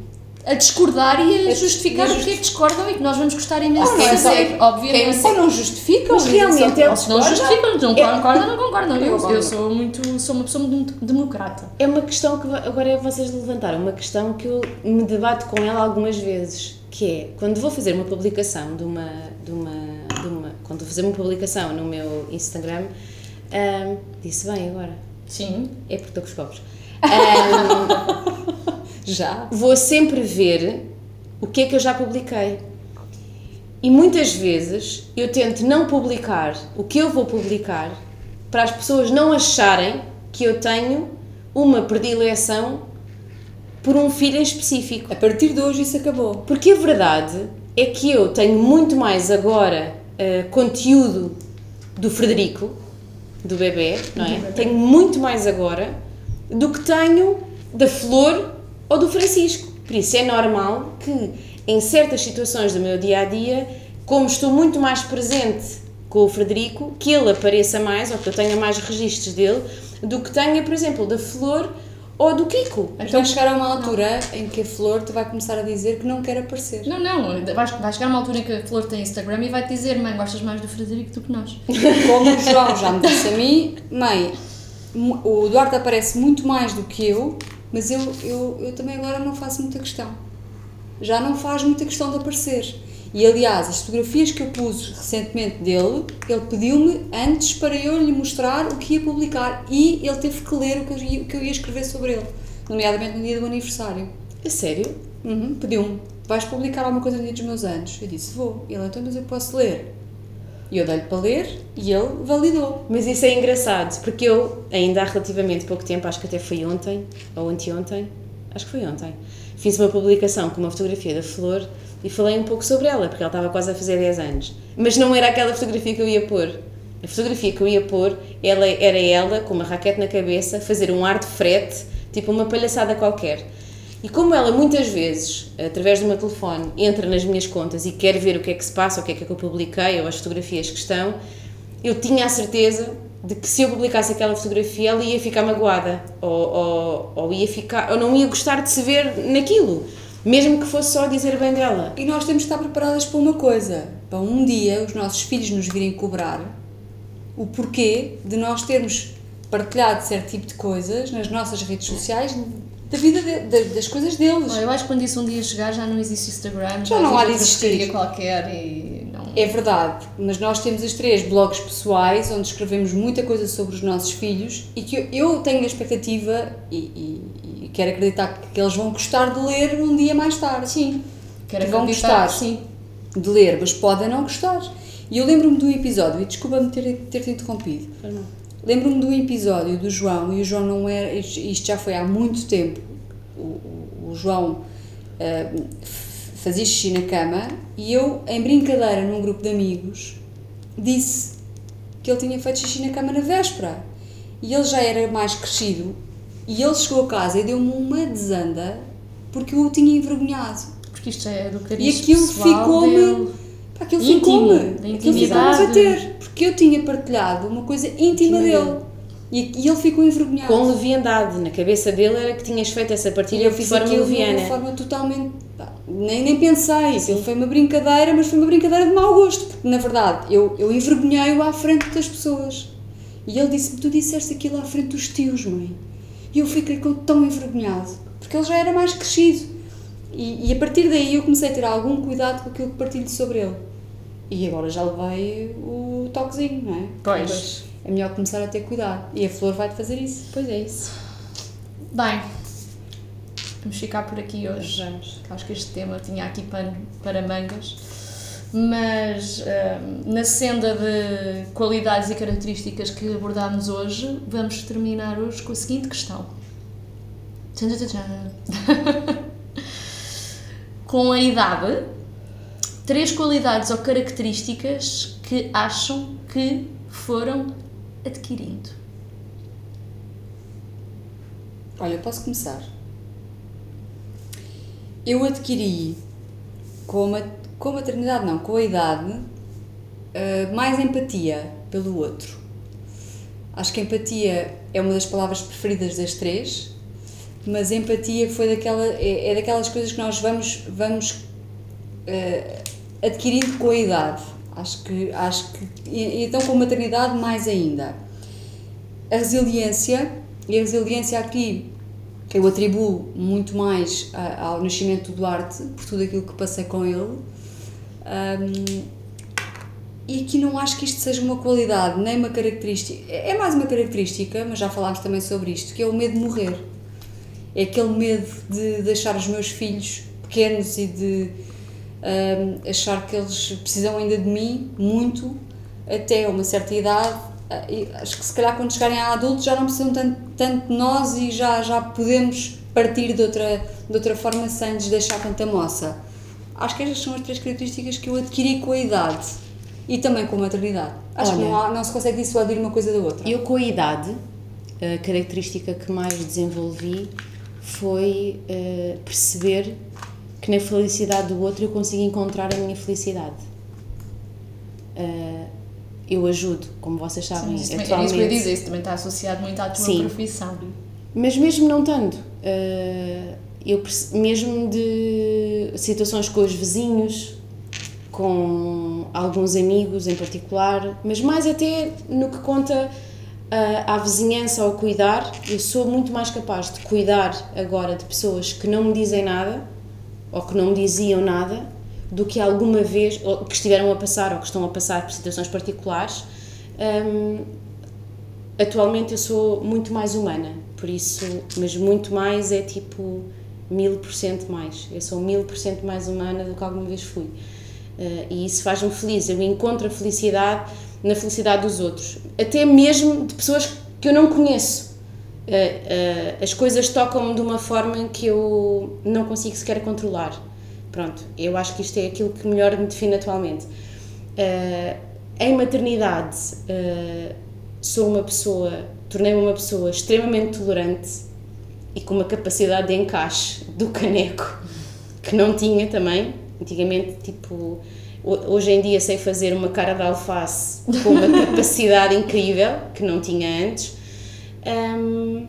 A discordar e a
A
justificar o que é que discordam e que nós vamos gostar imenso
Oh,
de
não é
fazer, obviamente.
Ou não justificam,
Mas realmente é-
se não justificam, não
É-
concordam, não concordam. Eu,
Eu
sou muito, sou uma pessoa muito democrata.
É uma questão que agora vocês levantaram, uma questão que eu me debato com ela algumas vezes, que é quando vou fazer uma publicação de uma, de uma, de uma quando vou fazer uma publicação no meu Instagram, disse bem agora,
Sim.
é porque estou com os copos. Ahm,
Já.
vou sempre ver o que é que eu já publiquei. E muitas vezes eu tento não publicar o que eu vou publicar para as pessoas não acharem que eu tenho uma predileção por um filho em específico.
A partir de hoje isso acabou.
Porque a verdade é que eu tenho muito mais agora eh, conteúdo do Frederico, do bebê, não é? Tenho muito mais agora do que tenho da Flor ou do Francisco. Por isso é normal que em certas situações do meu dia a dia, como estou muito mais presente com o Frederico, que ele apareça mais ou que eu tenha mais registros dele do que tenha, por exemplo, da Flor ou do Kiko.
Vai chegar a uma altura em que a Flor te vai começar a dizer que não quer aparecer.
Não, não, vai, vai chegar uma altura em que a Flor tem Instagram e vai te dizer, mãe, gostas mais do Frederico do que nós.
Como o João já me disse a mim, mãe, o Eduardo aparece muito mais do que eu, mas eu, eu, eu também agora não faço muita questão. Já não faz muita questão de aparecer. E aliás, as fotografias que eu pus recentemente dele, ele pediu-me antes para eu lhe mostrar o que ia publicar e ele teve que ler o que eu ia, que eu ia escrever sobre ele, nomeadamente no dia do aniversário.
A sério?
Uhum, Pediu-me, vais publicar alguma coisa no dia dos meus anos? Eu disse, vou. Ele, então, mas eu posso ler. E eu dei-lhe para ler e ele validou.
Mas isso é engraçado, porque eu, ainda há relativamente pouco tempo, acho que até foi ontem, ou anteontem, acho que foi ontem, fiz uma publicação com uma fotografia da Flor e falei um pouco sobre ela, porque ela estava quase a fazer 10 anos. Mas não era aquela fotografia que eu ia pôr. A fotografia que eu ia pôr ela, era ela, com uma raquete na cabeça, fazer um ar de frete, tipo uma palhaçada qualquer. E como ela muitas vezes, através do meu telefone, entra nas minhas contas e quer ver o que é que se passa, o que é que eu publiquei ou as fotografias que estão, eu tinha a certeza de que se eu publicasse aquela fotografia ela ia ficar magoada ou, ou, ou ia ficar ou não ia gostar de se ver naquilo, mesmo que fosse só dizer bem dela.
E nós temos de estar preparadas para uma coisa: para um dia os nossos filhos nos virem cobrar o porquê de nós termos partilhado certo tipo de coisas nas nossas redes sociais da vida de- de- das coisas deles.
Eu acho que quando isso um dia chegar já não existe Instagram,
Já não há de existir.
qualquer e não.
É verdade, mas nós temos os três blogs pessoais onde escrevemos muita coisa sobre os nossos filhos e que eu, tenho a expectativa e, e- e quero acreditar que eles vão gostar de ler um dia mais tarde.
Sim. Quero
Que vão gostar.
Sim.
De ler, mas podem não gostar. E eu lembro-me do episódio, e desculpa-me ter, ter-te interrompido, lembro-me do episódio do João, e o João não era, isto já foi há muito tempo, o, o- o João f- fazia xixi na cama e eu, em brincadeira, num grupo de amigos, disse que ele tinha feito xixi na cama na véspera. E ele já era mais crescido e ele chegou a casa e deu-me uma desanda porque eu o tinha envergonhado.
Porque isto é do
E
carisma
aquilo ficou-me. Aquilo ficou-me. Aquilo ficou-me a
intimidade.
bater. Porque eu tinha partilhado uma coisa íntima dele.
dele.
E, e ele ficou envergonhado.
Com leviandade, na cabeça dele era que tinhas feito essa
E
partilha
eu
de
fiz
forma
aquilo de
leviana.
uma forma totalmente. nem, nem pensei. Aquilo foi uma brincadeira, mas foi uma brincadeira de mau gosto. Porque, na verdade, eu, eu envergonhei-o à frente das pessoas. E ele disse-me: Tu disseste aquilo à frente dos tios, mãe. E eu fiquei tão envergonhado. Porque ele já era mais crescido. E, e a partir daí eu comecei a ter algum cuidado com aquilo que partilho sobre ele. E agora já levei o toquezinho, não é?
Pois.
Mas É melhor começar a ter cuidado. E a Flor vai-te fazer isso.
Pois é isso.
Bem, vamos ficar por aqui hoje.
Vamos.
Acho que este tema tinha aqui pano para mangas. Mas hum, na senda de qualidades e características que abordámos hoje, vamos terminar hoje com a seguinte questão. Tchan, tchan, tchan. com a idade, três qualidades ou características que acham que foram adquirindo.
Olha, posso começar. Eu adquiri com a, com a maternidade, não, com a idade, eh, mais empatia pelo outro. Acho que empatia é uma das palavras preferidas das três, mas empatia foi daquela, é, é daquelas coisas que nós vamos, vamos eh, adquirindo com a idade. Acho que, acho que e, então com a maternidade mais ainda. A resiliência, e a resiliência aqui eu atribuo muito mais ao nascimento do Duarte, por tudo aquilo que passei com ele. Ahm, e aqui não acho que isto seja uma qualidade, nem uma característica. É é mais uma característica, mas já falámos também sobre isto, que é o medo de morrer. É aquele medo de deixar os meus filhos pequenos e de achar que eles precisam ainda de mim muito até uma certa idade. Ah, Acho que se calhar quando chegarem a adultos já não precisam tanto, tanto de nós e já, já podemos partir de outra, de outra forma sem lhes deixar tanta moça. Acho que estas são as três características que eu adquiri com a idade e também com a maternidade. Acho que
Olha.
não, há, não se consegue dissuadir uma coisa da outra.
Eu, com a idade, a característica que mais desenvolvi foi eh, perceber que na felicidade do outro eu consigo encontrar a minha felicidade. Eh, eu ajudo, como vocês sabem,
Isso também- era isso que eu ia
atualmente.
dizer, isso também está associado muito à tua
Sim.
profissão.
Mas mesmo não tanto. eh, eu mesmo de situações com os vizinhos, com alguns amigos em particular, mas mais até no que conta ah, à vizinhança ao cuidar, eu sou muito mais capaz de cuidar agora de pessoas que não me dizem nada ou que não me diziam nada do que alguma vez, ou que estiveram a passar ou que estão a passar por situações particulares. Hum, atualmente eu sou muito mais humana, por isso, mas muito mais é tipo, mil por cento mais. Eu sou mil por cento mais humana do que alguma vez fui. Uh, e isso faz-me feliz. Eu encontro a felicidade na felicidade dos outros, até mesmo de pessoas que eu não conheço. Uh, uh, as coisas tocam-me de uma forma que eu não consigo sequer controlar. Pronto, eu acho que isto é aquilo que melhor me define atualmente. em maternidade, sou uma pessoa, tornei-me uma pessoa extremamente tolerante e com uma capacidade de encaixe do caneco que não tinha também. Antigamente, tipo, hoje em dia sei fazer uma cara de alface com uma capacidade incrível que não tinha antes. Um,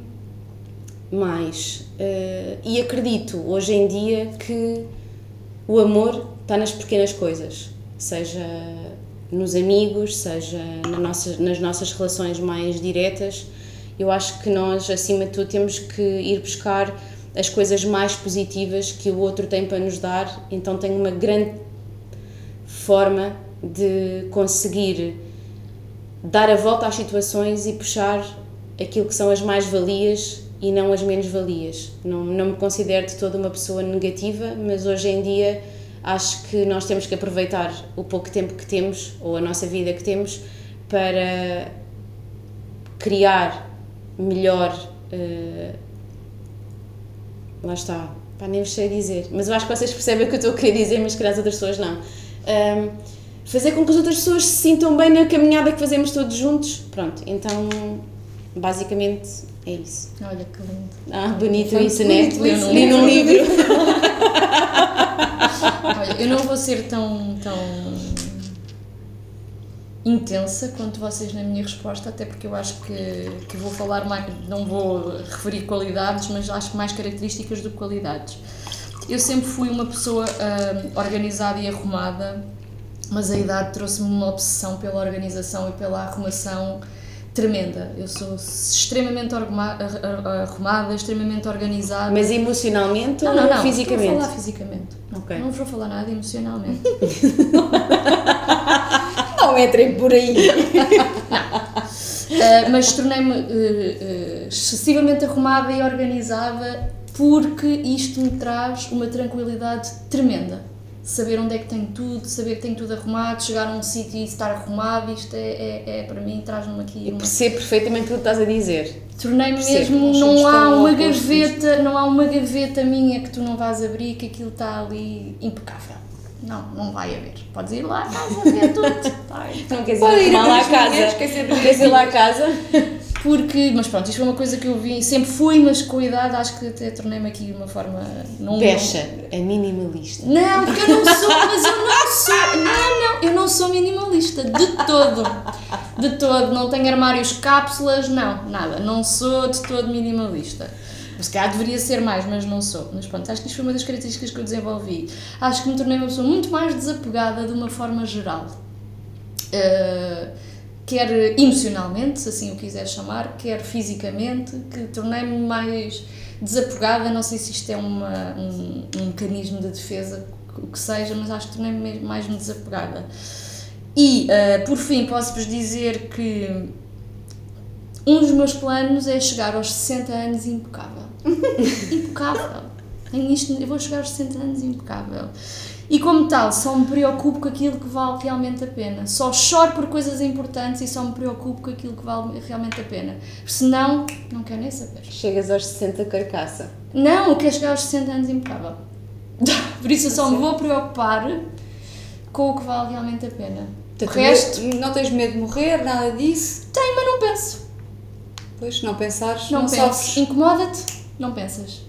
mais, uh, e acredito hoje em dia que o amor está nas pequenas coisas, seja nos amigos, seja na nossa, nas nossas relações mais diretas. Eu acho que nós, acima de tudo, temos que ir buscar as coisas mais positivas que o outro tem para nos dar, então tenho uma grande forma de conseguir dar a volta às situações e puxar aquilo que são as mais-valias e não as menos-valias. Não, não me considero de toda uma pessoa negativa, mas hoje em dia acho que nós temos que aproveitar o pouco tempo que temos ou a nossa vida que temos para criar melhor. Uh, lá está, pá, nem vos sei dizer, mas eu acho que vocês percebem o que eu estou a querer dizer, mas que as outras pessoas não. Um, fazer com que as outras pessoas se sintam bem na caminhada que fazemos todos juntos. Pronto, então basicamente é isso.
Olha que lindo.
Ah, bonito Foi isso, né? Li num livro.
Olha, eu não vou ser tão, tão intensa quanto vocês na minha resposta, até porque eu acho que, que vou falar mais, não vou referir qualidades, mas acho mais características do que qualidades. Eu sempre fui uma pessoa uh, organizada e arrumada, mas a idade trouxe-me uma obsessão pela organização e pela arrumação tremenda. Eu sou extremamente arrumada, extremamente organizada.
Mas emocionalmente não, ou não, não, fisicamente? Não,
vou falar fisicamente. Okay. Não vou falar nada emocionalmente.
não entrem por aí.
Uh, mas tornei-me uh, uh, excessivamente arrumada e organizada porque isto me traz uma tranquilidade tremenda saber onde é que tenho tudo, saber que tenho tudo arrumado, chegar a um sítio e estar arrumado, isto é, é, é para mim, traz-me aqui.
Uma... percebo perfeitamente o que estás a dizer.
Tornei-me mesmo, não há uma gaveta, não há uma gaveta minha que tu não vais abrir, que aquilo está ali impecável. Não, não vai haver. Podes ir lá casa ver tudo.
não queres ir, lá à casa. Queres ir lá à casa?
Porque, mas pronto, isto foi uma coisa que eu vi, sempre fui, mas com a idade acho que até tornei-me aqui de uma forma.
Não, Pecha, é minimalista.
Não, porque eu não sou, mas eu não sou. Não, não, eu não sou minimalista, de todo. De todo. Não tenho armários cápsulas, não, nada. Não sou de todo minimalista. Se calhar deveria ser mais, mas não sou. Mas pronto, acho que isto foi uma das características que eu desenvolvi. Acho que me tornei uma pessoa muito mais desapegada de uma forma geral. Uh, quer emocionalmente, se assim o quiser chamar, quer fisicamente, que tornei-me mais desapegada. Não sei se isto é uma, um, um mecanismo de defesa, o que seja, mas acho que tornei-me mais desapegada. E, uh, por fim, posso-vos dizer que um dos meus planos é chegar aos 60 anos impecável. impecável. Tenho isto, eu vou chegar aos 60 anos impecável. E como tal, só me preocupo com aquilo que vale realmente a pena. Só choro por coisas importantes e só me preocupo com aquilo que vale realmente a pena. Senão, não quero nem saber.
Chegas aos 60 carcaça.
Não, eu quero chegar aos 60 anos impecável. Por isso eu só me vou preocupar com o que vale realmente a pena.
O resto... Não tens medo de morrer, nada disso?
Tenho, mas não penso.
Pois, não pensares,
não,
não sofres.
Incomoda-te, não pensas.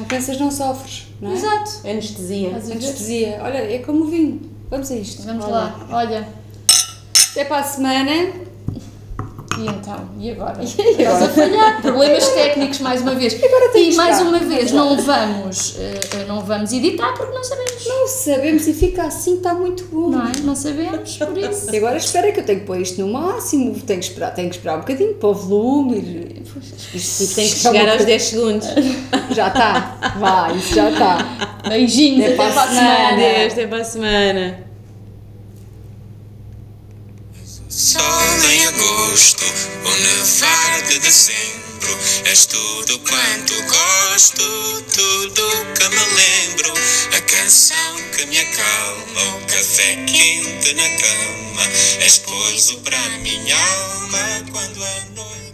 Não pensas, não sofres não é?
Exato.
Anestesia.
Anestesia. Olha, é como o vinho. Vamos a isto.
Vamos Olha. lá. Olha.
Até para a semana.
E então? E agora? E agora? Estás a falhar. Problemas técnicos, mais uma vez. E, mais uma vez, não vamos, uh, não vamos editar porque não sabemos.
Não sabemos e fica assim, está muito bom.
Não é? Não sabemos, por isso.
E agora espera que eu tenho que pôr isto no máximo, tenho que esperar, tenho que esperar um bocadinho para o volume.
Isto, tem que chegar aos 10 segundos.
Já está. Vai, isso já está.
Beijinhos, até, até para a semana.
Adeus, até para a semana.
Sol em agosto, o nevar de dezembro. És tudo quanto gosto, tudo que me lembro. A canção que me acalma, o café quente na cama. És pouso para minha alma quando a noite.